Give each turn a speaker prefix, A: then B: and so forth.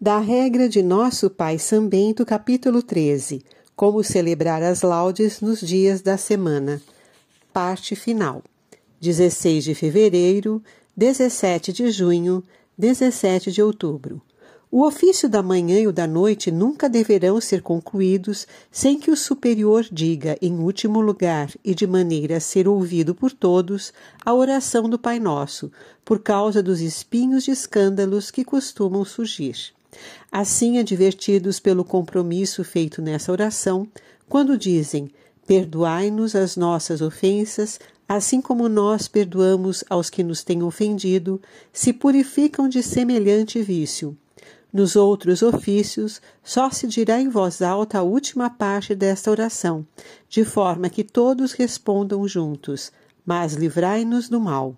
A: da regra de Nosso Pai São Bento, capítulo 13, Como celebrar as laudes nos dias da semana. Parte final. 16 de fevereiro, 17 de junho, 17 de outubro. O ofício da manhã e o da noite nunca deverão ser concluídos sem que o superior diga, em último lugar e de maneira a ser ouvido por todos, a oração do Pai Nosso, por causa dos espinhos de escândalos que costumam surgir. Assim, advertidos pelo compromisso feito nessa oração, quando dizem: Perdoai-nos as nossas ofensas, assim como nós perdoamos aos que nos têm ofendido, se purificam de semelhante vício nos outros ofícios, só se dirá em voz alta a última parte desta oração, de forma que todos respondam juntos: Mas livrai-nos do mal.